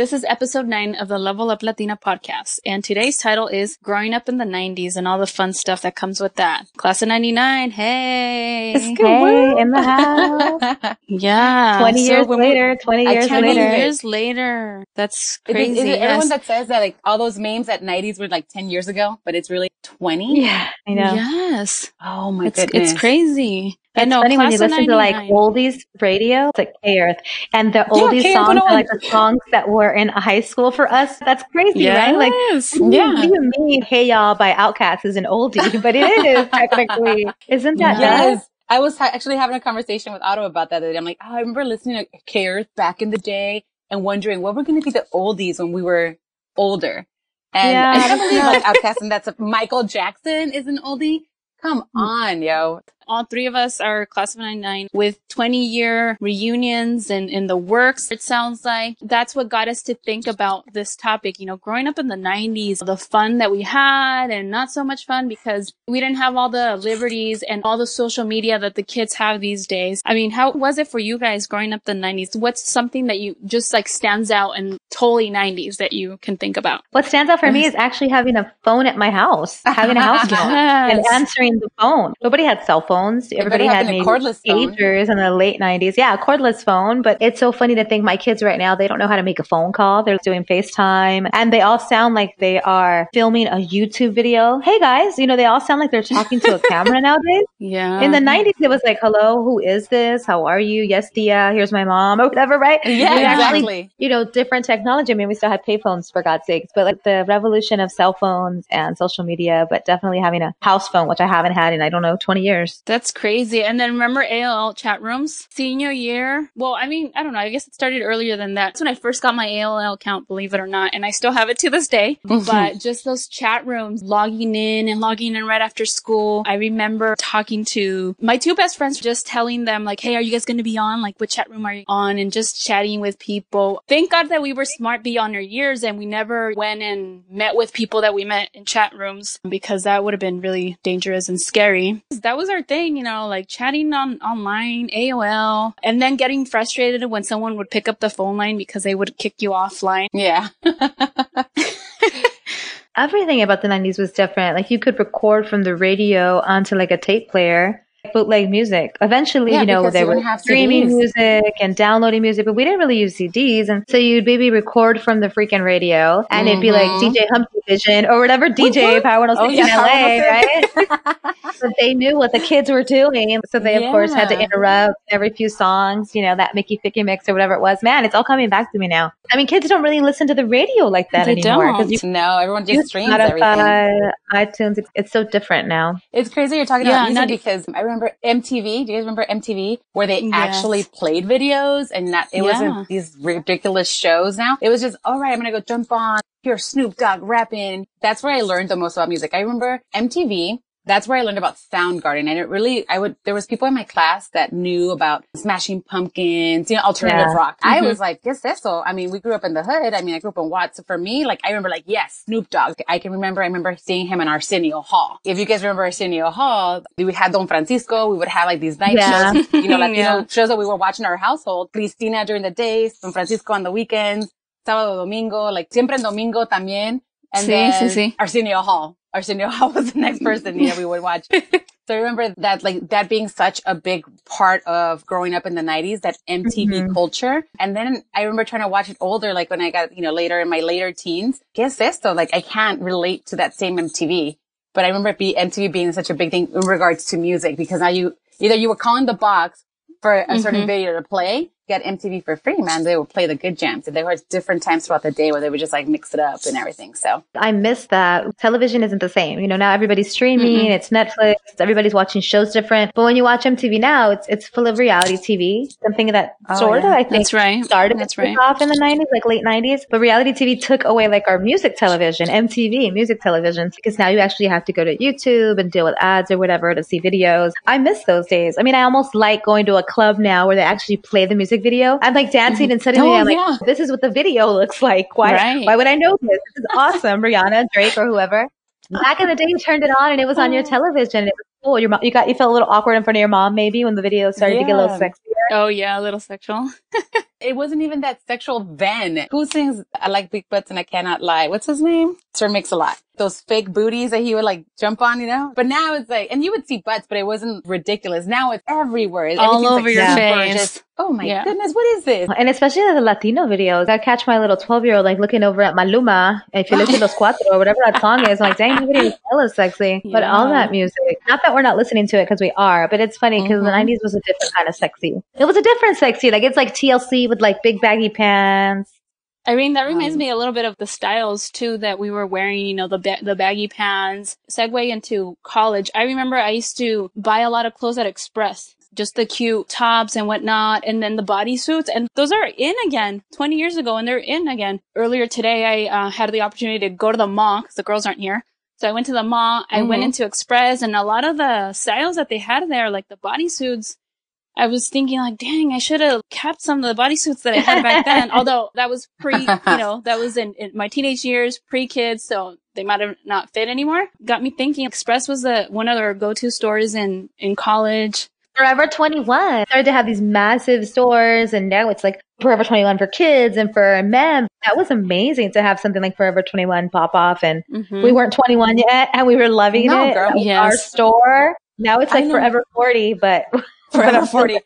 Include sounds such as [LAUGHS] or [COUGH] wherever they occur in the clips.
This is episode nine of the Level Up Latina podcast. And today's title is Growing Up in the 90s and all the fun stuff that comes with that. Class of 99. Hey. It's good hey, in the [LAUGHS] house. Yeah. 20 So years later, 20 uh, years can't 20 later. years later. That's crazy. Is it everyone that says that like all those memes at 90s were like 10 years ago, but it's really 20? Yeah, I know. Yes. Oh my It's, goodness. it's crazy. I It's know. funny when you Class of listen to like oldies radio, it's like K Earth, and the oldies K-Earth songs are like the songs that were in high school for us. That's crazy, right? Like, Yes. Yeah. even me, Hey Ya by Outkast is an oldie, [LAUGHS] but it is technically. Isn't that nuts? Yes. I was ha- actually having a conversation with Otto about that. the other day. I'm like, oh, I remember listening to K Earth back in the day and wondering what were going to be the oldies when we were older. And Yeah, I can't believe like Outkast and that's a, Michael Jackson is an oldie. Come Mm. on, yo. All three of us are class of 99 with 20 year reunions and in the works. It sounds like that's what got us to think about this topic. You know, growing up in the 90s, the fun that we had and not so much fun because we didn't have all the liberties and all the social media that the kids have these days. I mean, how was it for you guys growing up in the 90s? What's something that you just like stands out and totally 90s that you can think about? What stands out for me is [LAUGHS] actually having a phone at my house, having a house [LAUGHS] phone. And answering the phone. Nobody had cell phones. Everybody had maybe cordless phone. pagers in the late nineties. Yeah, a cordless phone. But it's so funny to think my kids right now, they don't know how to make a phone call. They're doing FaceTime and they all sound like they are filming a YouTube video. Hey guys, you know, they all sound like they're talking to a [LAUGHS] camera nowadays. Yeah. In the nineties, it was like, hello, who is this? How are you? Yes, Dia, here's my mom or whatever, right? Yeah, actually exactly. you know, different technology. I mean, we still had payphones for God's sakes, but like the revolution of cell phones and social media, but definitely having a house phone, which I haven't had in, I don't know, 20 years. That's crazy. And then remember AOL chat rooms? Senior year? Well, I mean, I don't know. I guess it started earlier than that. That's when I first got my AOL account, believe it or not. And I still have it to this day. [LAUGHS] Mhm. But just those chat rooms, logging in and logging in right after school. I remember talking to my two best friends, just telling them like, Hey, are you guys going to be on? Like, what chat room are you on? And just chatting with people. Thank God that we were smart beyond our years and we never went and met with people that we met in chat rooms because that would have been really dangerous and scary. That was our thing, you know, like chatting on online, AOL, and then getting frustrated when someone would pick up the phone line because they would kick you offline. Yeah. [LAUGHS] Everything about the 90s was different. Like you could record from the radio onto like a tape player. Bootleg music. Eventually, Yeah, you know, they were streaming CDs. music and downloading music, but we didn't really use CDs. And so you'd maybe record from the freaking radio and it'd be like Mhm. DJ Humpty Vision or whatever DJ Power 106 Oh, yeah, in LA, [LAUGHS] right? but they knew what the kids were doing. So they, of course, had to interrupt every few songs, you know, that Mickey Ficky mix or whatever it was. Man, it's all coming back to me now. I mean, kids don't really listen to the radio like that They anymore. don't. you no, everyone just streams everything. iTunes, it's, it's so different now. It's crazy you're talking Yeah, about music because I remember MTV. Do you guys remember MTV where they Yes. actually played videos and not, it Yeah. wasn't these ridiculous shows now. It was just, all right, I'm going to go jump on here, Snoop Dogg rapping. That's where I learned the most about music. I remember MTV. That's where I learned about Soundgarden. And it really, I would, there was people in my class that knew about Smashing Pumpkins, you know, alternative Yeah. rock. I Mhm. was like, ¿qué es So, I mean, we grew up in the hood. I mean, I grew up in Watts. So for me, like, I remember like, yes, Snoop Dogg. I can remember, I remember seeing him in Arsenio Hall. If you guys remember Arsenio Hall, we had Don Francisco. We would have like these night Yeah. shows, you know, [LAUGHS] Latino Yeah. shows that we were watching our household. Cristina during the days, Don Francisco on the weekends, Sábado Domingo, like siempre en Domingo también. And Sí, then sí, sí. Arsenio Hall. Arsenio [LAUGHS] Hall was the next person, you know, we would watch. [LAUGHS] So I remember that, like, that being such a big part of growing up in the 90s, that MTV Mhm. culture. And then I remember trying to watch it older, like when I got, you know, later in my later teens. ¿Qué es esto? Like, I can't relate to that same MTV. But I remember be, MTV being such a big thing in regards to music because now you, either you were calling the box for a certain Mhm. video to play get MTV for free, man, they would play the good jams. And there were different times throughout the day where they would just like mix it up and everything. So I miss that. Television isn't the same. You know, now everybody's streaming, Mm-mm. it's Netflix, everybody's watching shows different. But when you watch MTV now, it's it's full of reality TV. Something that Oh, sort of yeah. I think That's right. started That's right. off in the 90s, like late 90s. But reality TV took away like our music television, MTV, music television, because now you actually have to go to YouTube and deal with ads or whatever to see videos. I miss those days. I mean, I almost like going to a club now where they actually play the music video. I'm like dancing mm-hmm. and suddenly Oh, I'm like, yeah. this is what the video looks like. Why, Right. why would I know this? This is awesome. Rihanna, Drake, or whoever. Back in the day, you turned it on and it was on your oh. television. And it was cool. Your mom, you got, you felt a little awkward in front of your mom maybe when the video started to get a little Yeah. sexy. Oh yeah, a little sexual. [LAUGHS] it wasn't even that sexual then. Who sings I like big butts and I cannot lie? What's his name? Sir Mix a Lot. Those fake booties that he would like jump on, you know? But now it's like, and you would see butts, but it wasn't ridiculous. Now it's everywhere. All over like, your super face. just- oh my Yeah. goodness, what is this? And especially the Latino videos. I catch my little 12 year old like looking over at Maluma. If you listen to Los Cuatro or whatever that song is, I'm like, dang, the video is hella sexy. But all that music, not that we're not listening to it because we are, but it's funny because the Mhm. 90s was a different kind of sexy. It was a different sexy. Like it's like TLC with like big baggy pants. I mean, that reminds Um, me a little bit of the styles too that we were wearing. You know, the ba- the baggy pants. Segue into college. I remember I used to buy a lot of clothes at Express, just the cute tops and whatnot, and then the bodysuits, and those are in again. Twenty years ago, and they're in again. Earlier today, I uh, had the opportunity to go to the mall because the girls aren't here. So I went to the mall. I went Mhm. into Express, and a lot of the styles that they had there, like the bodysuits. I was thinking like, dang, I should have kept some of the bodysuits that I had back then. [LAUGHS] Although that was pre, you [LAUGHS] know, that was in, in my teenage years, pre kids, so they might have not fit anymore. Got me thinking. Express was the one of our go to stores in in college. Forever 21 started to have these massive stores and now it's like Forever 21 for kids and for men. That was amazing to have something like Forever 21 pop off and Mhm. we weren't 21 yet and we were loving No, it. girl. Was Our store. Now it's like. Forever 40, but [LAUGHS] Forever [LAUGHS] 40.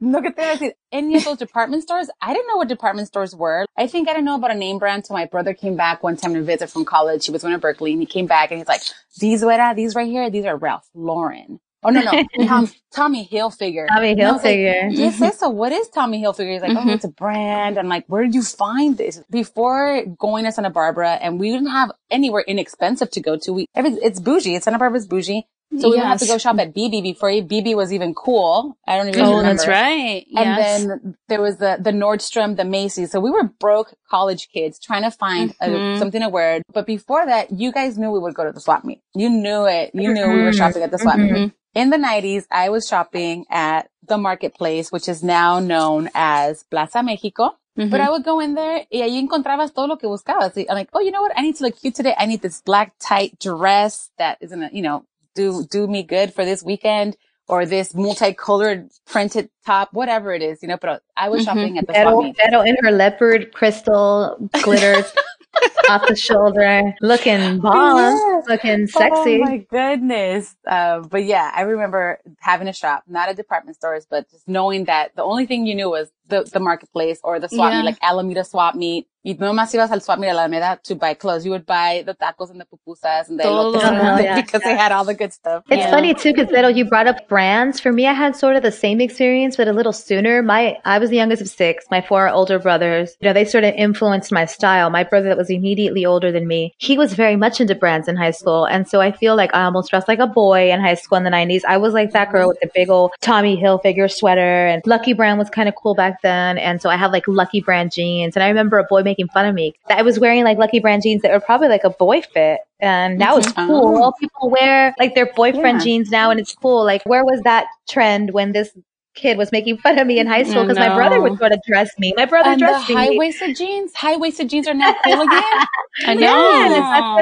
Look at that. Any of those department stores? I didn't know what department stores were. I think I didn't know about a name brand until my brother came back one time to visit from college. He was going to Berkeley and he came back and he's like, these were these right here. These are Ralph Lauren. Oh, no, no. [LAUGHS] Tom, Tommy Hilfiger. Tommy was like, Hilfiger. ¿Qué es eso? What is Tommy Hilfiger? He's like, oh, Mhm. it's a brand. I'm like, where did you find this? Before going to Santa Barbara, and we didn't have anywhere inexpensive to go to. We, every, it's bougie. It's Santa Barbara's bougie. So we would have to go shop at BB before BB was even cool. I don't even know. Oh, remember. that's right. And yes. then there was the, the Nordstrom, the Macy's. So we were broke college kids trying to find a, Mhm. something to wear. But before that, you guys knew we would go to the swap meet. You knew it. You knew we were Mhm. shopping at the swap meet. Mhm. In the 90s, I was shopping at the marketplace, which is now known as Plaza Mexico. Mhm. But I would go in there y ahí encontrabas todo lo que buscabas. I'm like, oh, you know what? I need to look cute today. I need this black tight dress that is gonna, you know, do, do me good for this weekend or this multicolored printed top, whatever it is, you know, but I was Mhm. shopping at the swap Vero, meet. Vero in her leopard crystal glitters [LAUGHS] off the shoulder, looking bomb, Yes. looking sexy. Oh my goodness. Uh, but yeah, I remember having a shop, not at department stores, but just knowing that the only thing you knew was the, the marketplace or the swap Yeah. meet, like Alameda swap meet. Y no más ibas al swap meet Alameda to buy clothes. You would buy the tacos and the pupusas and the Todo. elotes Oh, the- yeah. because they had all the good stuff. It's Yeah. funny too, because Vero, you brought up brands. For me, I had sort of the same experience, but a little sooner. My, I was the youngest of six. My four older brothers, you know, they sort of influenced my style. My brother that was immediately older than me, he was very much into brands in high school. And so I feel like I almost dressed like a boy in high school in the nineties. I was like that girl with the big old Tommy Hilfiger sweater and Lucky Brand was kind of cool back then. And so I had like Lucky Brand jeans. And I remember a boy making fun of me. that I was wearing like Lucky Brand jeans that were probably like a boy fit. And that it's Mhm. cool. Oh. People wear like their boyfriend Yeah. jeans now and it's cool. Like where was that trend when this kid was making fun of me in high school? Because my brother would sort of dress me. My brother And the dressed high waisted jeans, high waisted jeans are now cool again. [LAUGHS] I know. Yeah,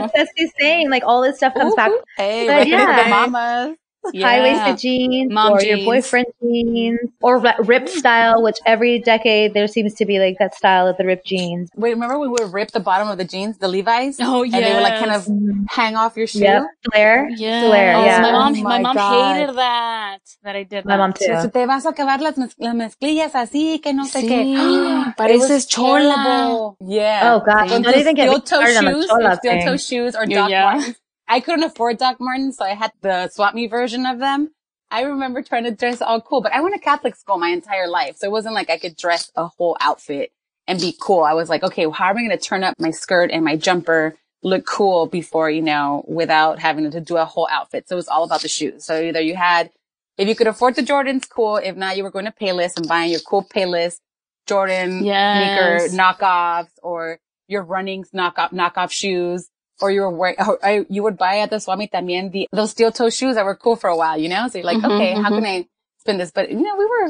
that's what Ceci's saying. Like all this stuff comes back. Ooh, Hey, But yeah. the mamas. High Yeah. waisted jeans Mom or your boyfriend jeans or ri- ripped mm-hmm. style, which every decade there seems to be like that style of the ripped jeans. Wait, remember when we would rip the bottom of the jeans, the Levi's? Oh, yeah And they would like kind of mm-hmm. hang off your shoe? Yep. Flare. Yeah. Flare, Oh, yeah. My mom, Oh my my mom hated that. That I did My that. mom too. Si te vas a acabar las, mez- las mezclillas así, que no sé Sí, [GASPS] qué. pareces It was chola. terrible. Yeah. Oh, gosh. Con Don't tus even get me steel-toe on the shoes, chola your steel-toe shoes or Yeah, Doc yeah. Martens. I couldn't afford Doc Martens, so I had the swap me version of them. I remember trying to dress all cool, but I went to Catholic school my entire life. So it wasn't like I could dress a whole outfit and be cool. I was like, okay, well, how am I going to turn up my skirt and my jumper, look cool before, you know, without having to do a whole outfit. So it was all about the shoes. So either you had, if you could afford the Jordans, cool. If not, you were going to Payless and buying your cool Payless Jordan Yes. sneaker knockoffs or your running knockoff, knockoff shoes. Or you were wearing, or I- you would buy at the swap meet también the, those steel toe shoes that were cool for a while, you know? So you're like, Mhm, okay, how mhm. can I spend this? But you know, we were,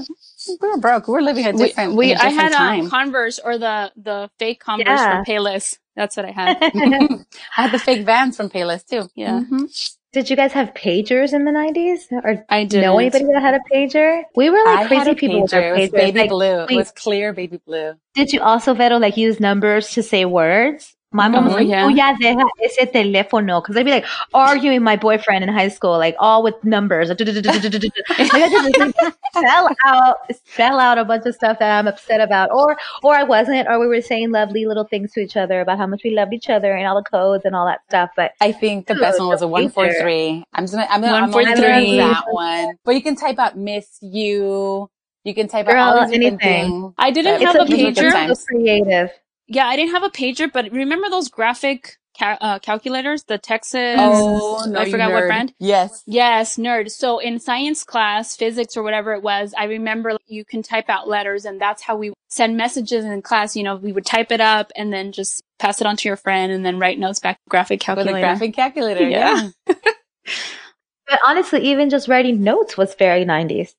we were broke. We were living a different, we in a I different had time. um, Converse or the the fake Converse Yeah. for Payless. That's what I had. [LAUGHS] [LAUGHS] I had the fake Vans from Payless too. Yeah. Mhm. Did you guys have pagers in the 90s? Or I did. know anybody that had a pager? We were I like had crazy a people with pager. our It was pagers. baby Like, blue. It was clear baby blue. Did you also, Vero, like use numbers to say words? My mom was Mhm, like, yeah. oh yeah, deja ese teléfono. Cause I'd be like arguing with my boyfriend in high school, like all with numbers. Like, I just like, spell out, spell out a bunch of stuff that I'm upset about. Or, or I wasn't, or we were saying lovely little things to each other about how much we loved each other and all the codes and all that stuff. But I think the best one was a one four three. I'm just gonna, I'm gonna, I'm One, gonna three. that one. But you can type out miss you. You can type out all these anything. things. I didn't It's have a a beautiful pager. so creative. Yeah, I didn't have a pager, but remember those graphic ca- uh, calculators, the Texas? Oh no, I you forgot what brand. Yes. Yes, nerd. So in science class, physics or whatever it was, I remember you can type out letters and that's how we send messages in class. You know, we would type it up and then just pass it on to your friend and then write notes back graphic calculator. With a graphic calculator. Yeah. Yeah. [LAUGHS] But honestly, even just writing notes was very 90s.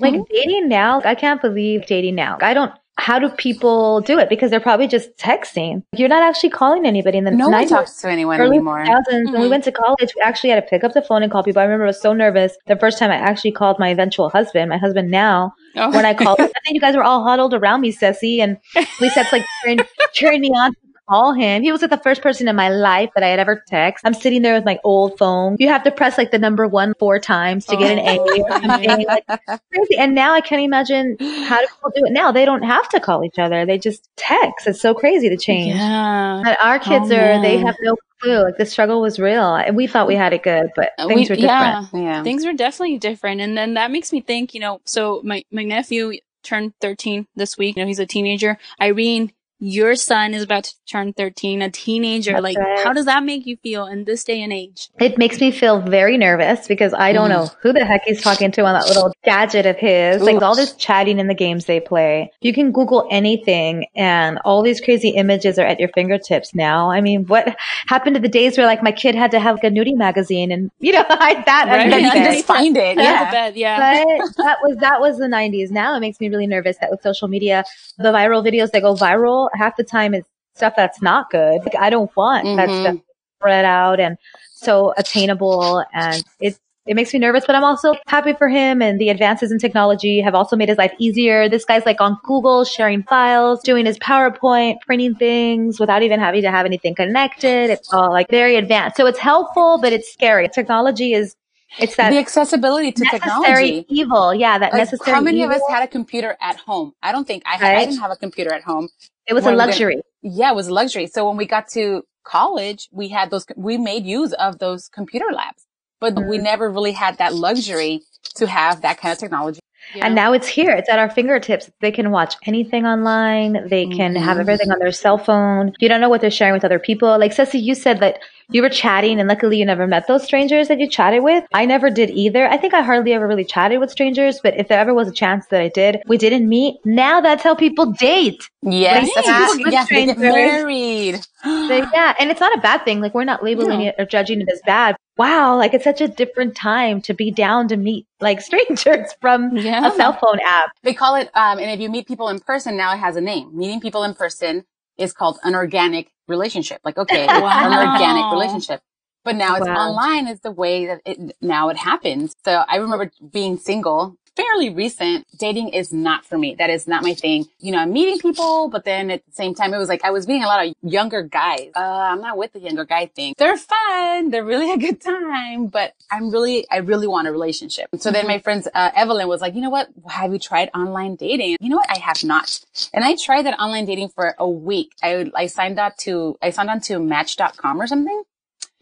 Like Mhm. dating now, I can't believe dating now. I don't, how do people do it? Because they're probably just texting. You're not actually calling anybody in the No one talks to anyone Early anymore. 2000s, when we Mhm. went to college, we actually had to pick up the phone and call people. I remember I was so nervous the first time I actually called my eventual husband, my husband now, Oh. when I called. [LAUGHS] I think you guys were all huddled around me, Ceci, and Lisette's like cheering, cheering me on to call him. He was like the first person in my life that I had ever text. I'm sitting there with my old phone. You have to press like the number one four times to get an A or. Like, crazy. And now I can't imagine how do people do it now. They don't have to call each other. They just text. It's so crazy to change. Yeah. But our kids Oh, are, they have no clue. Like the struggle was real. And we thought we had it good, but Uh, things we- were different. yeah. yeah. Things were definitely different. And then that makes me think, you know, so my, my nephew turned 13 this week. You know, he's a teenager. Irene, your son is about to turn 13, a teenager. That's like, right. how does that make you feel in this day and age? It makes me feel very nervous because I don't Mm. know who the heck he's talking to on that little gadget of his. Like all this chatting in the games they play. You can Google anything and all these crazy images are at your fingertips now. I mean, what happened to the days where like my kid had to have like a nudie magazine and, [LAUGHS] you know, hide that Right. under And the you can just find it. Yeah. bed, yeah. But that was that was the 90s. Now it makes me really nervous that with social media, the viral videos that go viral half the time is stuff that's not good. Like, I don't want that Mhm. stuff spread out and so attainable, and it it makes me nervous. But I'm also happy for him, and the advances in technology have also made his life easier. This guy's like on Google sharing files, doing his PowerPoint, printing things without even having to have anything connected. It's all like very advanced. So it's helpful, but it's scary. Technology is it's that the accessibility to necessary technology. evil. Yeah, that Like, necessary. how many of us had a computer at home? I don't think I had. I didn't have a computer at home. It was a we luxury. Yeah, it was a luxury. So when we got to college, we had those. We made use of those computer labs, but we Mm-hmm. never really had that luxury to have that kind of technology. Yeah. And now it's here. It's at our fingertips. They can watch anything online. They can have Mhm. everything on their cell phone. You don't know what they're sharing with other people. Like Ceci, you said that you were chatting and luckily you never met those strangers that you chatted with. I never did either. I think I hardly ever really chatted with strangers, but if there ever was a chance that I did, we didn't meet. Now that's how people date. Yes, Right. that's how people With get, yes, they get married. [GASPS] Yeah, and it's not a bad thing. Like we're not labeling No. it or judging it as bad. Wow, like it's such a different time to be down to meet like [LAUGHS] strangers from Yeah. a cell phone app. They call it, um, and if you meet people in person, now it has a name. Meeting people in person is called an organic relationship. Like, okay, [LAUGHS] an organic relationship. But now it's Wow. online is the way that it, now it happens. So I remember being single, fairly recent. Dating is not for me. That is not my thing. You know, I'm meeting people, but then at the same time, it was like I was meeting a lot of younger guys. Uh, I'm not with the younger guy thing. They're fun. They're really a good time, but I'm really, I really want a relationship. So then my friends, uh, Evelyn was like, you know what? Have you tried online dating? You know what? I have not. And I tried that online dating for a week. I, I signed up to, I signed on to match.com or something.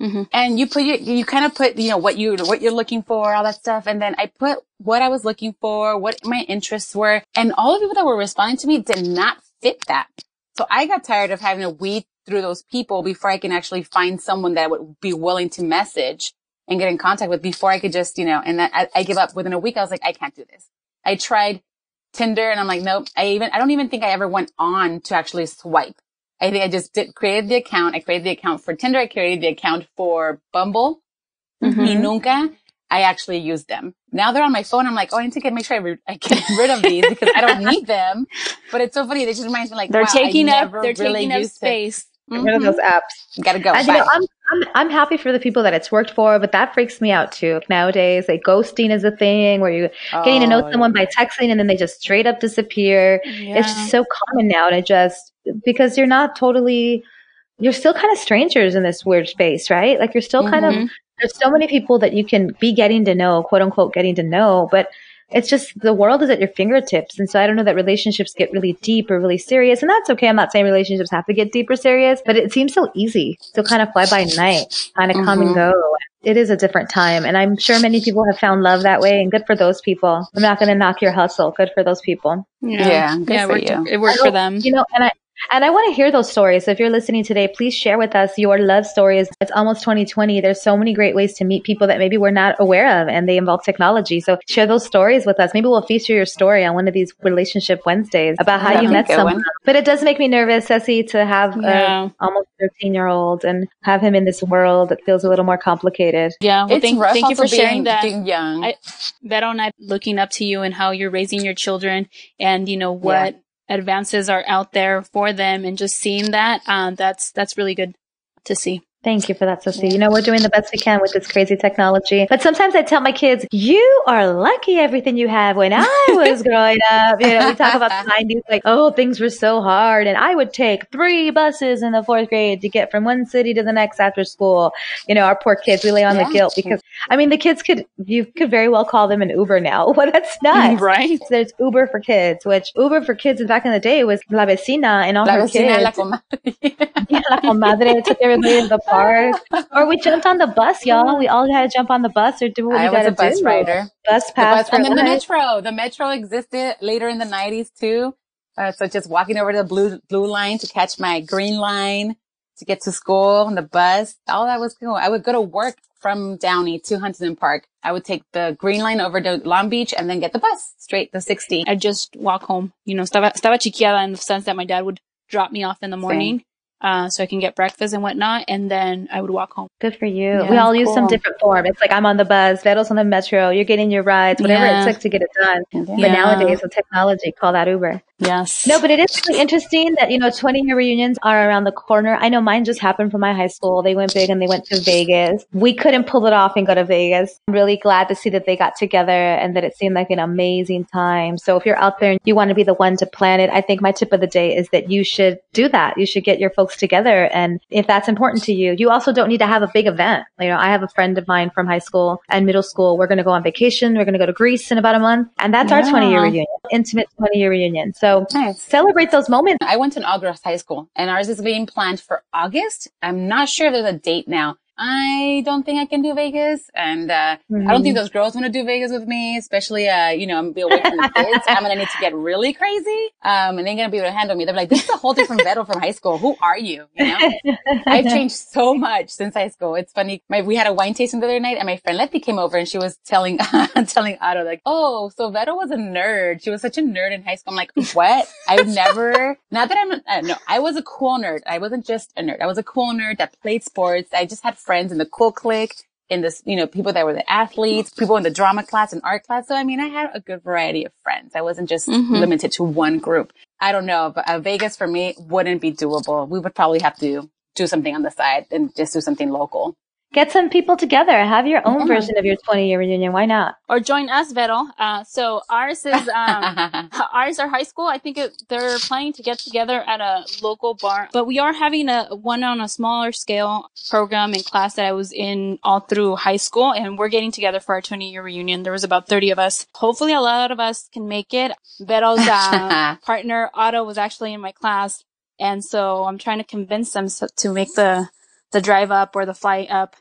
Mhm. and you put your, you kind of put, you know, what you, what you're looking for, all that stuff. And then I put what I was looking for, what my interests were. And all the people that were responding to me did not fit that. So I got tired of having to weed through those people before I can actually find someone that would be willing to message and get in contact with before I could just, you know, and then I, I give up within a week. I was like, I can't do this. I tried Tinder and I'm like, nope. I even, I don't even think I ever went on to actually swipe. I think I just did, created the account. I created the account for Tinder. I created the account for Bumble. Mm-hmm. Y nunca I actually used them. Now they're on my phone. I'm like, oh, I need to get, make sure I, re- I get rid of these because I don't [LAUGHS] need them. But it's so funny. They just reminds me like, They're wow, I taking up. never They're really taking up used it. space. Get rid of those apps. Gotta go. And you know, I'm, I'm I'm happy for the people that it's worked for, but that freaks me out too. Nowadays, like ghosting is a thing where you're getting to know Oh, someone by texting and then they just straight up disappear. Yeah. It's just so common now to just because you're not totally you're still kind of strangers in this weird space, right? Like you're still kind of Mhm. there's so many people that you can be getting to know, quote unquote getting to know, but it's just the world is at your fingertips. And so I don't know that relationships get really deep or really serious. And that's okay. I'm not saying relationships have to get deep or serious, but it seems so easy. So kind of fly by night, kind of come and Mhm. go. It is a different time. And I'm sure many people have found love that way and good for those people. I'm not going to knock your hustle. Good for those people. Yeah, good yeah, it for worked, you. it worked for them. You know, and I, and I want to hear those stories. So if you're listening today, please share with us your love stories. It's almost 2020. There's so many great ways to meet people that maybe we're not aware of and they involve technology. So share those stories with us. Maybe we'll feature your story on one of these relationship Wednesdays about how That'd you met someone. one. But it does make me nervous, Ceci, to have Yeah. a almost 13 year old and have him in this world that feels a little more complicated. Yeah. Well, it's thank, rough thank you also for sharing that. being young. I- Vero and I looking up to you and how you're raising your children and you know what advances are out there for them and just seeing that um, that's that's really good to see. Thank you for that, Ceci. You know, we're doing the best we can with this crazy technology. But sometimes I tell my kids, you are lucky everything you have. When I [LAUGHS] was growing up, you know, we talk about the 90s, like, oh, things were so hard. And I would take three buses in the fourth grade to get from one city to the next after school. You know, our poor kids, we lay on Yeah. the guilt because, I mean, the kids could, you could very well call them an Uber now. [LAUGHS] Well, that's [LAUGHS] nuts. Right. There's Uber for kids, which Uber for kids back in the day was La Vecina and all La her kids. la comadre. Yeah, la comadre took everybody to the park. Or we jumped on the bus, y'all. We all had to jump on the bus or do what we I was gotta a bus do. rider. Bus The pass. bus, for and then the life. metro. The metro existed later in the nineties too. Uh, so just walking over to the blue blue line to catch my green line to get to school on the bus. All that was cool. I would go to work from Downey to Huntington Park. I would take the green line over to Long Beach and then get the bus straight to 60. I just walk home. You know, estaba, estaba chiquiada in the sense that my dad would drop me off in the morning. Uh, so I can get breakfast and whatnot, and then I would walk home. Good for you. Yeah, we all use some different form. It's like I'm on the bus, Vero's on the metro, you're getting your rides, whatever Yeah. it took to get it done. But nowadays with technology, call that Uber. Yes. No, but it is really interesting that, you know, 20 year reunions are around the corner. I know mine just happened for my high school. They went big and they went to Vegas. We couldn't pull it off and go to Vegas. I'm really glad to see that they got together and that it seemed like an amazing time. So if you're out there and you want to be the one to plan it, I think my tip of the day is that you should do that. You should get your folks together. And if that's important to you, you also don't need to have a big event. You know, I have a friend of mine from high school and middle school. We're going to go on vacation. We're going to go to Greece in about a month. And that's our 20 year reunion, intimate 20 year reunion. So Nice. celebrate those moments. I went to an Aldrich High School and ours is being planned for August. I'm not sure if there's a date now. I don't think I can do Vegas and, uh, I don't think those girls want to do Vegas with me, especially, uh, you know, I'm be away from the kids. I'm going to need to get really crazy. Um, and they're going to be able to handle me. They're like, this is a whole different Vero from high school. Who are you? You know, [LAUGHS] I've changed so much since high school. It's funny. My, we had a wine tasting the other night and my friend Letty came over and she was telling, [LAUGHS] telling Otto like, Oh, so Vero was a nerd. She was such a nerd in high school. I'm like, what? I've never, [LAUGHS] not that I'm, uh, no, I was a cool nerd. I wasn't just a nerd. I was a cool nerd that played sports. I just had friends in the cool clique in this, you know, people that were the athletes, people in the drama class and art class. So, I mean, I had a good variety of friends. I wasn't just Mhm. limited to one group. I don't know, but uh, Vegas for me wouldn't be doable. We would probably have to do something on the side and just do something local. Get some people together. Have your own Yeah. version of your 20 year reunion. Why not? Or join us, Vero. Uh, so ours is um, [LAUGHS] ours are high school. I think it, they're planning to get together at a local bar, but we are having a one on a smaller scale program and class that I was in all through high school, and we're getting together for our 20 year reunion. There was about 30 of us. Hopefully, a lot of us can make it. Vero's uh, [LAUGHS] partner Otto was actually in my class, and so I'm trying to convince them to make the the drive up or the flight up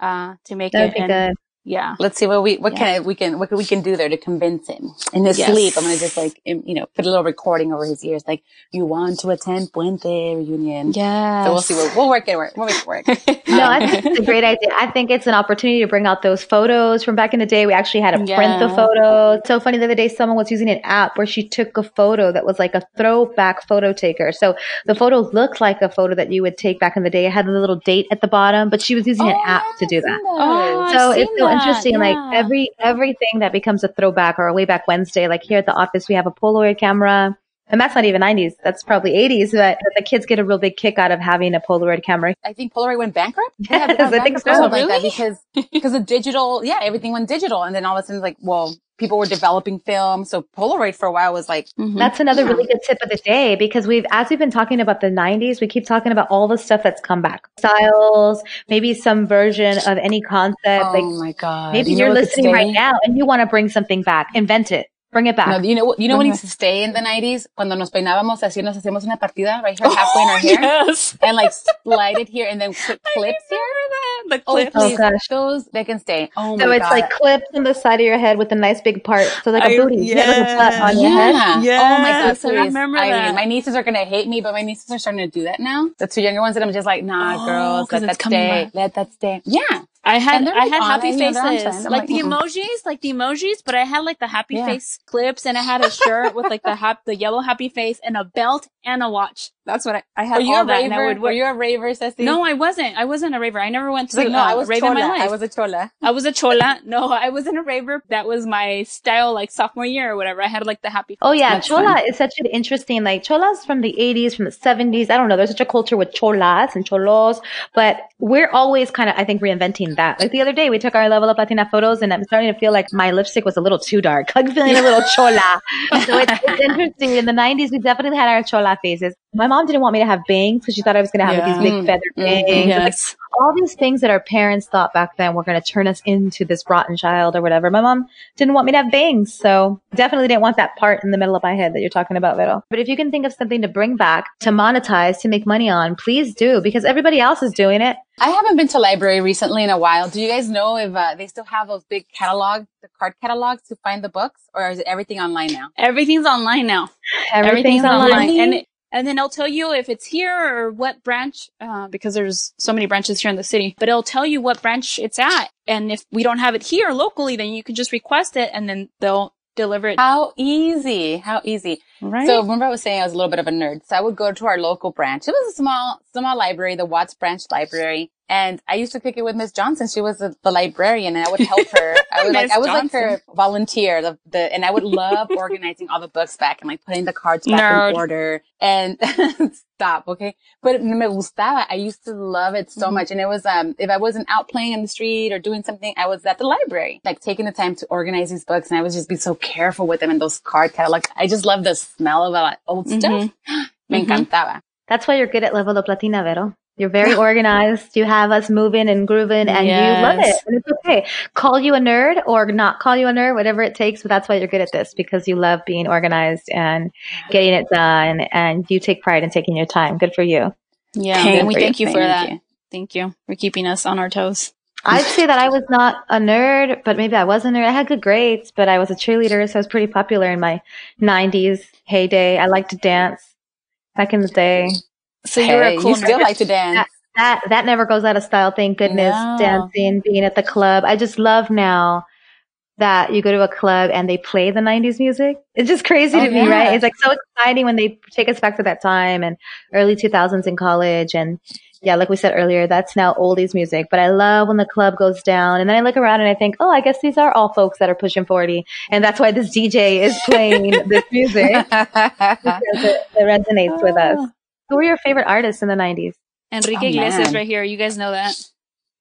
uh, to make That would it. be and- good. Yeah. Let's see what we what Yeah. can I, we can what can we can do there to convince him in his Yes. sleep. I'm gonna just like you know put a little recording over his ears, like you want to attend Puente reunion. Yeah. So we'll see what we'll work it work. We'll make it work. [LAUGHS] No, I think it's a great idea. I think it's an opportunity to bring out those photos from back in the day. We actually had to print the Yeah. photos. So funny the other day, someone was using an app where she took a photo that was like a throwback photo taker. So the photo looked like a photo that you would take back in the day. It had a little date at the bottom, but she was using an app to do that. Oh, I've So it's seen so that, interesting. Like every everything that becomes a throwback or a way back Wednesday. Like here at the office, we have a Polaroid camera. And that's not even 90s. That's probably 80s. But the kids get a real big kick out of having a Polaroid camera. I think Polaroid went bankrupt. [LAUGHS] Yes, I think so. something like that Really? because [LAUGHS] because of digital. Yeah, everything went digital, and then all of a sudden, like, well, people were developing film, so Polaroid for a while was like, Mhm. That's another Yeah. really good tip of the day because we've, as we've been talking about the 90s, we keep talking about all the stuff that's come back. Styles, maybe some version of any concept. oh like my god. maybe you you're listening right now and you want to bring something back. Invent it. Bring it back. No, you know what? You know what Okay. needs to stay in the nineties? Cuando nos peinábamos así, nos hacíamos una partida right here, oh, halfway in our hair, Yes. and like slide it here, and then put [LAUGHS] clips here. The Oh, clips. please, oh, gosh. those they can stay. Oh my god. so it's like clips on the side of your head with a nice big part. So like a I- booty. You have like a butt on your head. Yeah. Oh my god. Yes, I remember I that. mean, my nieces are gonna hate me, but my nieces are starting to do that now. The two younger ones that I'm just like, nah, Oh, girls, 'cause let that stay. back. Let that stay. Yeah. I had And they're, I like, had on happy it, you know, they're on faces, trend. I'm like like, the mm-mm. emojis, like the emojis, but I had like the happy Yeah. face clips, and I had a shirt with like the hap- the yellow happy face, and a belt and a watch. That's what I, I had. Were you all a that, and I raver? would Were you a raver, Ceci? No, I wasn't. I wasn't a raver. I never went to like, no, uh, I was rave chola. in my life. I was a chola. I was a chola. No, I wasn't a raver. That was my style, like sophomore year or whatever. I had like the happy. Oh yeah, That's chola fun. is such an interesting like cholas from the 80s, from the 70s. I don't know. There's such a culture with cholas and cholos, but we're always kind of I think reinventing that. Like the other day, we took our level up Latina photos, and I'm starting to feel like my lipstick was a little too dark. [LAUGHS] I'm feeling a little chola. So it's, it's interesting. In the 90s, we definitely had our chola phases. My mom didn't want me to have bangs because she thought I was going to have like, these big Mm. feather Mhm. bangs. Like, all these things that our parents thought back then were going to turn us into this rotten child or whatever. My mom didn't want me to have bangs, so definitely didn't want that part in the middle of my head that you're talking about, Vero. But if you can think of something to bring back, to monetize, to make money on, please do because everybody else is doing it. I haven't been to library recently in a while. Do you guys know if uh, they still have those big catalogs, the card catalogs to find the books, or is it everything online now? Everything's online now. Everything's, online. and it, and then it'll tell you if it's here or what branch, uh, because there's so many branches here in the city. But it'll tell you what branch it's at, and if we don't have it here locally, then you can just request it, and then they'll deliver it. How easy! How easy! Right. So remember, I was saying I was a little bit of a nerd. So I would go to our local branch. It was a small, small library, the Watts Branch Library. And I used to pick it with Miss Johnson. She was the, the librarian and I would help her. [LAUGHS] I was like, I was like her volunteer, the, the, and I would love organizing all the books back and like putting the cards back Nerd. in order and [LAUGHS] stop. Okay. But me gustaba. I used to love it so Mhm. much. And it was, um, if I wasn't out playing in the street or doing something, I was at the library, like taking the time to organize these books and I would just be so careful with them and those card catalogs. I just love the smell of uh, old stuff. [GASPS] Me Mhm. encantaba. That's why you're good at Level Up Latina, Vero. You're very [LAUGHS] organized. You have us moving and grooving and you love it. And it's okay. Call you a nerd or not call you a nerd, whatever it takes. But that's why you're good at this because you love being organized and getting it done and you take pride in taking your time. Good for you. yeah, Thank and we you. thank you for Thank that. you. Thank you for keeping us on our toes. I'd say that I was not a nerd, but maybe I was a nerd. I had good grades, but I was a cheerleader, so I was pretty popular in my 90s heyday. I liked to dance back in the day. So you were a cool you still like to dance. That that never goes out of style. Thank goodness. No. Dancing, being at the club. I just love now that you go to a club and they play the 90s music. It's just crazy Oh, to me, yeah. right? It's like so exciting when they take us back to that time and early 2000s in college and yeah, like we said earlier, that's now oldies music, but I love when the club goes down and then I look around and I think, oh, I guess these are all folks that are pushing 40. And that's why this DJ is playing this music [LAUGHS] because it, it resonates with us. Ah. Who were your favorite artists in the 90s? Enrique Oh, Iglesias right here. You guys know that.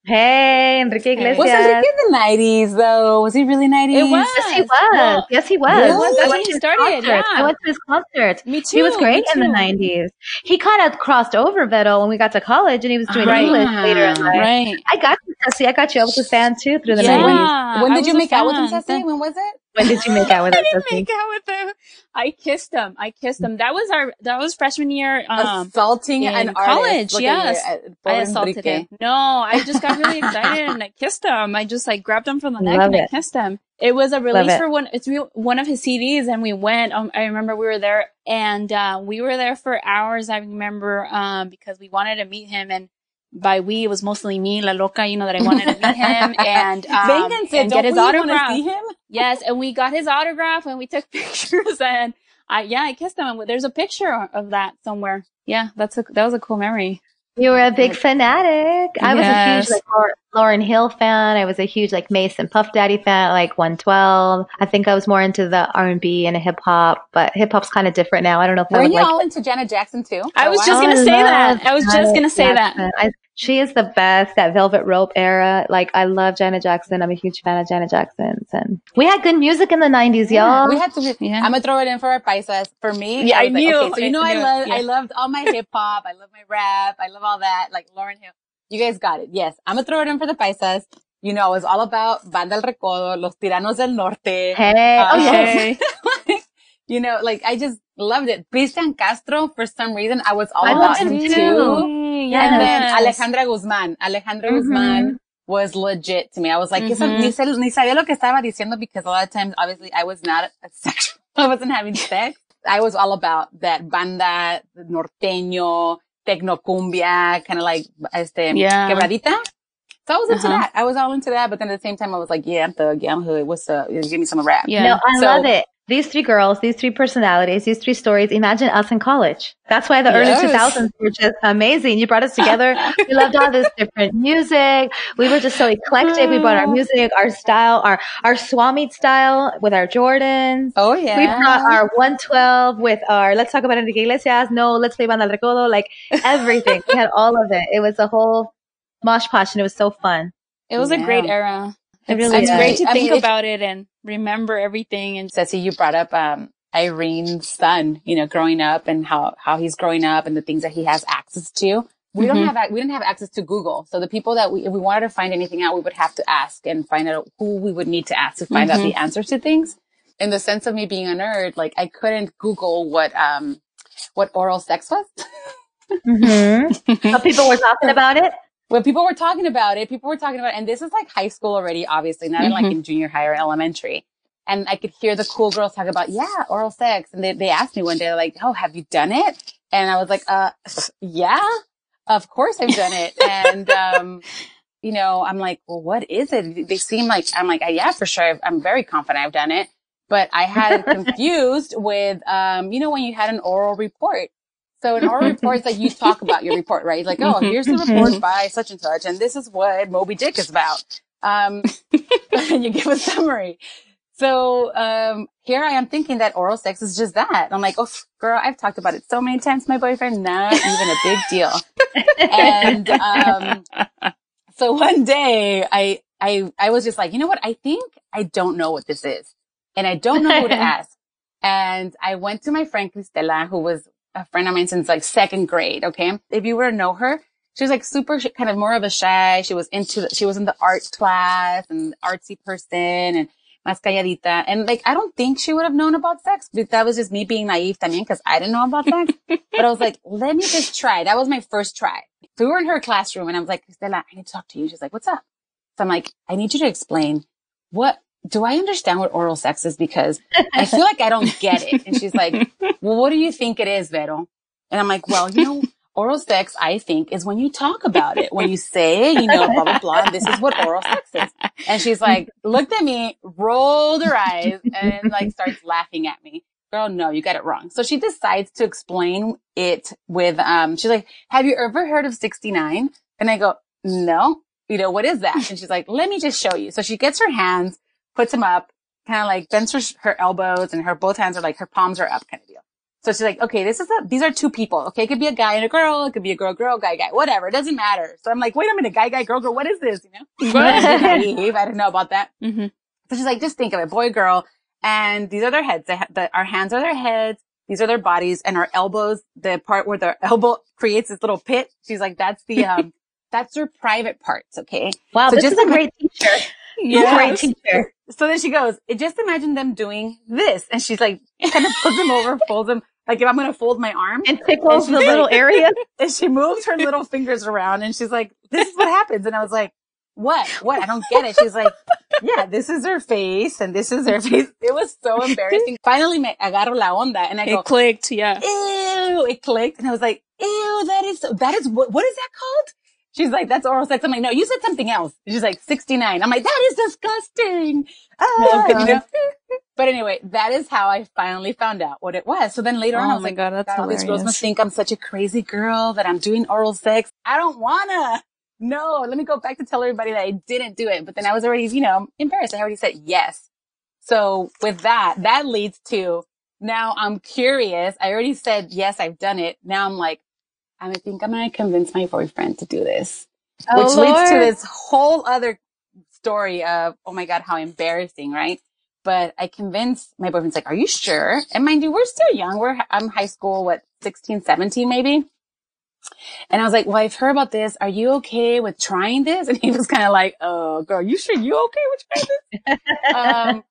Hey, Enrique Iglesias. was Enrique in the nineties though? Was he really nineties? It was. Yes, he was. Well, yes, he was. Really? I That's went when to he his started, concerts. yeah. I went to his concert. Me too. He was great in the 90s. He kind of crossed over Vero when we got to college and he was doing Right. English later in life. Right. I got to see, I got you. I was a fan too through the Yeah. 90s. When did was you make out with him, fan. When was it? When did you make out with him? [LAUGHS] I didn't Sophie? make out with him. I kissed him. I kissed him. That was our. That was freshman year. Um, Assaulting in an college, artist. Yes. uh, I poor assaulted Enrique. him. No, I just got really excited and I [LAUGHS] kissed him. I just like grabbed him from the [LAUGHS] neck Love and I kissed him. It was a release for one. It's re- one of his CDs, and we went. Um, I remember we were there, and uh, we were there for hours. I remember um, because we wanted to meet him, and by we it was mostly me, La Loca, you know, that I wanted to meet him [LAUGHS] and um, Vénganse, and don't get his autograph. see him? [LAUGHS] Yes, and we got his autograph and we took [LAUGHS] pictures and I yeah, I kissed him and there's a picture of that somewhere. Yeah, that's a that was a cool memory. You were a big fanatic. I was a huge like Lau- Lauryn Hill fan. I was a huge like Mason Puff Daddy fan, like 112. I think I was more into the R&B and hip hop, but hip hop's kind of different now. I don't know if I Were would you like all into Janet Jackson too? I was just gonna say that. I was just gonna say that. I, she is the best. That Velvet Rope era. Like I love Janet Jackson. I'm a huge fan of Janet Jackson's, and we had good music in the 90s, Yeah, y'all. we had to. Be, Yeah. I'm gonna throw it in for our paisas. For me, Yeah, I was like, knew. Okay, so you know, I I, love, Yeah. I loved all my hip hop. I love my rap. I love all that. Like Lauryn Hill. You guys got it. Yes, I'm gonna throw it in for the paisas. You know, it was all about Banda El Recodo, Los Tiranos del Norte. hey, Uh, oh yes. [LAUGHS] Okay. you know, like I just loved it. Cristian Castro, for some reason, I was all I about him too. too. And then Alejandra Guzman. Alejandra Mhm. Guzman was legit to me. I was like, Mhm. ni, ni sabía lo que estaba diciendo because a lot of times, obviously, I was not a [LAUGHS] sexual. I wasn't having sex. I was all about that banda, norteño, tecnocumbia, kind of like, este, Yeah. quebradita. So I was into Uh-huh. that. I was all into that. But then at the same time, I was like, yeah, I'm thug. Yeah, I'm hood. What's up? Give me some rap. Yeah. No, I So- love it. These three girls, these three personalities, these three stories. Imagine us in college. That's why the early 2000s were just amazing. You brought us together. [LAUGHS] we loved all this different music. We were just so eclectic. We brought our oh. music, our style, our, our swap meet style with our Jordans. Oh, yeah. We brought our 112 with our, let's talk about Enrique Iglesias. No, let's play Banda El Recodo. Like everything. we had all of it. It was a whole mosh posh and it was so fun. It was a great era. It It's, really it's is. great to I think mean, about it and remember everything and Ceci, you brought up um, Irene's son, you know, growing up and how, how he's growing up and the things that he has access to. We don't Mhm. have, we didn't have access to Google. So the people that we, if we wanted to find anything out, we would have to ask and find out who we would need to ask to find out Mhm. the answers to things. In the sense of me being a nerd, like I couldn't Google what, um, what oral sex was. Mm-hmm. [LAUGHS] so people were talking about it. When people were talking about it, people were talking about, it, and this is like high school already, obviously, not in like in junior high or elementary. And I could hear the cool girls talk about, yeah, oral sex. And they, they asked me one day, like, oh, have you done it? And I was like, uh, [LAUGHS] yeah, of course I've done it. and, um, you know, I'm like, well, what is it? They seem like, I'm like, yeah, for sure. I've- I'm very confident I've done it. But I had it [LAUGHS] confused with, um, you know, when you had an oral report. So in our reports, like you talk about your report, right? Like, oh, here's the report by such and such, and this is what Moby Dick is about. Um, [LAUGHS] and you give a summary. So um, here I am thinking that oral sex is just that. I'm like, oh, girl, I've talked about it so many times. My boyfriend, not even a big deal. and um, so one day I I I was just like, you know what? I think I don't know what this is, and I don't know who to [LAUGHS] ask. And I went to my friend Cristela, who was a friend of mine since like second grade. Okay, if you were to know her, she was like super kind of more of a shy. She was into the, she was in the art class and artsy person and más calladita. And like I don't think she would have known about sex. But that was just me being naive también because I didn't know about sex. [LAUGHS] but I was like, let me just try. That was my first try. So we were in her classroom and I was like, Cristela, I need to talk to you. She's like, what's up? So I'm like, I need you to explain what do I understand what oral sex is? Because I feel like I don't [LAUGHS] get it. And she's like, well, what do you think it is, Vero? And I'm like, well, you know, oral sex, I think, is when you talk about it, when you say, you know, blah, blah, blah, this is what oral sex is. And she's like, looked at me, rolled her eyes, and like starts laughing at me. Girl, no, you got it wrong. So she decides to explain it with, um, she's like, have you ever heard of 69? And I go, no, you know, what is that? And she's like, let me just show you. So she gets her hands, puts them up, kind of like bends her, her elbows and her both hands are like, her palms are up kind of deal. So she's like, okay, this is a, these are two people. Okay. It could be a guy and a girl. It could be a girl, girl, guy, guy, whatever. It doesn't matter. So I'm like, wait a minute, guy, guy, girl, girl. What is this? You know. [LAUGHS] I didn't know about that. hmm So she's like, just think of it, boy, girl. And these are their heads. They ha- the, our hands are their heads. These are their bodies and our elbows, the part where their elbow creates this little pit. She's like, that's the, [LAUGHS] um, that's their private parts. Okay. Wow, So this just is a great teacher. Great teacher. So then she goes, just imagine them doing this. And she's like, kind of pulls them over, folds them. Like if I'm going to fold my arm And tickles And the little [LAUGHS] area. and she moves her little fingers around and she's like, this is what happens. And I was like, what? What? I don't get it. She's like, yeah, this is her face and this is her face. It was so embarrassing. Finally me agarro la onda and I go, It clicked. Yeah. ew, it clicked. And I was like, ew, that is, that is, what, what is that called? She's like, that's oral sex. I'm like, no, you said something else. She's like, 69. I'm like, that is disgusting. Ah, you know? But anyway, that is how I finally found out what it was. So then later on, I Oh was my like, God, that's all these girls must think I'm such a crazy girl that I'm doing oral sex. I don't wanna. No, let me go back to tell everybody that I didn't do it. But then I was already, you know, embarrassed. I already said yes. So with that, that leads to now I'm curious. I already said yes, I've done it. Now I'm like, I think I'm gonna convince my boyfriend to do this, Oh, which leads to this whole other story of, oh my God, how embarrassing, right? But I convinced my boyfriend's like, are you sure? And mind you, we're still young. We're, I'm high school, what, 16, 17 maybe? And I was like, well, I've heard about this. Are you okay with trying this? [LAUGHS] And he was kind of like, oh, girl, you sure you okay with trying this? [LAUGHS] um,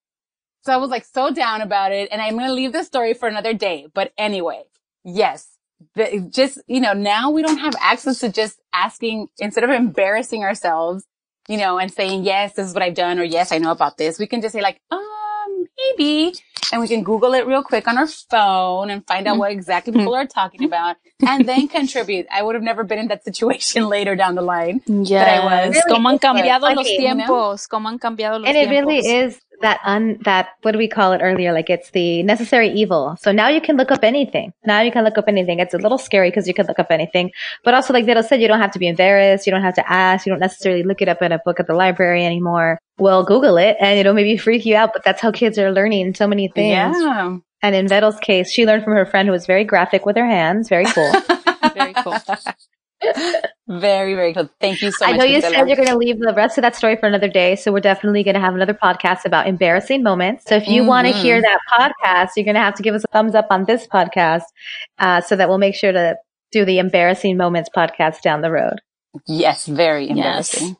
so I was like so down about it. And I'm going to leave this story for another day. But anyway, yes, the, just, you know, now we don't have access to just asking instead of embarrassing ourselves, you know, and saying, yes, this is what I've done or yes, I know about this. We can just say like, um, maybe. And we can Google it real quick on our phone and find out what exactly people are talking about and then contribute. I would have never been in that situation [LAUGHS] later down the line. Yes. I was. Como han But- cambiado los Funny, you know? Como han cambiado los And it really is that un that what do we call it earlier? Like it's the necessary evil. So now you can look up anything. Now you can look up anything. It's a little scary because you can look up anything. But also like Vito said, you don't have to be embarrassed. You don't have to ask. You don't necessarily look it up in a book at the library anymore. Well, Google it and it'll maybe freak you out, but that's how kids are learning so many things. Yeah. And in Vero's case, she learned from her friend who was very graphic with her hands. Very cool. [LAUGHS] Very cool. Very, very cool. Thank you so I much. know you said you're going to leave the rest of that story for another day, so we're definitely going to have another podcast about embarrassing moments. So if you want to hear that podcast, you're going to have to give us a thumbs up on this podcast, uh, so that we'll make sure to do the embarrassing moments podcast down the road. Yes, very Yes. embarrassing.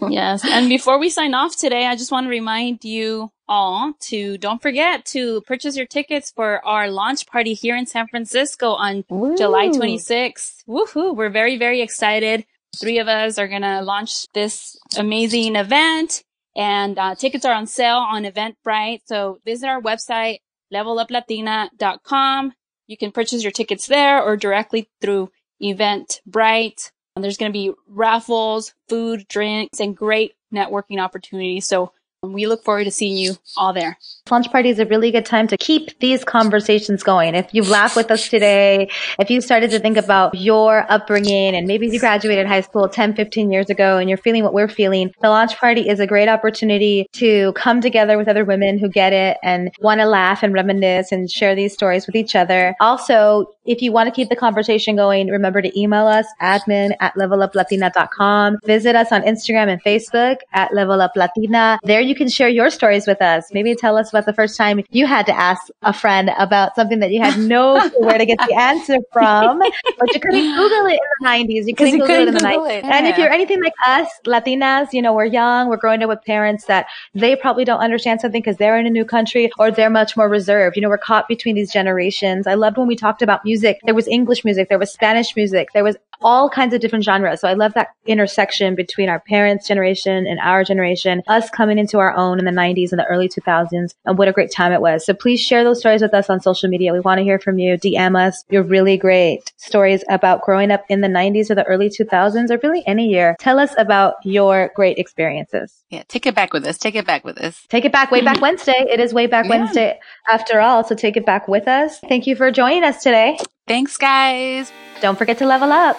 [LAUGHS] yes. And before we sign off today, I just want to remind you all to don't forget to purchase your tickets for our launch party here in San Francisco on July 26th. Woohoo! We're very, very excited. Three of us are going to launch this amazing event and uh, tickets are on sale on Eventbrite. So visit our website, leveluplatina.com. You can purchase your tickets there or directly through Eventbrite. There's going to be raffles, food, drinks, and great networking opportunities. So we look forward to seeing you all there. Lunch party is a really good time to keep these conversations going. If you've laughed with us today, if you started to think about your upbringing and maybe you graduated high school 10, 15 years ago and you're feeling what we're feeling, the launch party is a great opportunity to come together with other women who get it and want to laugh and reminisce and share these stories with each other. Also, if you want to keep the conversation going, remember to email us admin at leveluplatina.com. Visit us on Instagram and Facebook at leveluplatina. There you can share your stories with us. Maybe tell us about the first time you had to ask a friend about something that you had no [LAUGHS] clue where to get the answer from, but you couldn't Google it in the 90s. You couldn't you Google couldn't it in the Google 90s. it, And if you're anything like us, Latinas, you know, we're young, we're growing up with parents that they probably don't understand something because they're in a new country or they're much more reserved. You know, we're caught between these generations. I loved when we talked about music. There was English music, there was Spanish music, there was all kinds of different genres. So I love that intersection between our parents' generation and our generation, us coming into our own in the 90s and the early 2000s, and what a great time it was. So please share those stories with us on social media. We want to hear from you. DM us your really great stories about growing up in the 90s or the early 2000s or really any year. Tell us about your great experiences. Yeah, take it back with us. Take it back with us. Take it back way back [LAUGHS] Wednesday. It is way back Yeah. Wednesday after all. So take it back with us. Thank you for joining us today. Thanks, guys. Don't forget to level up.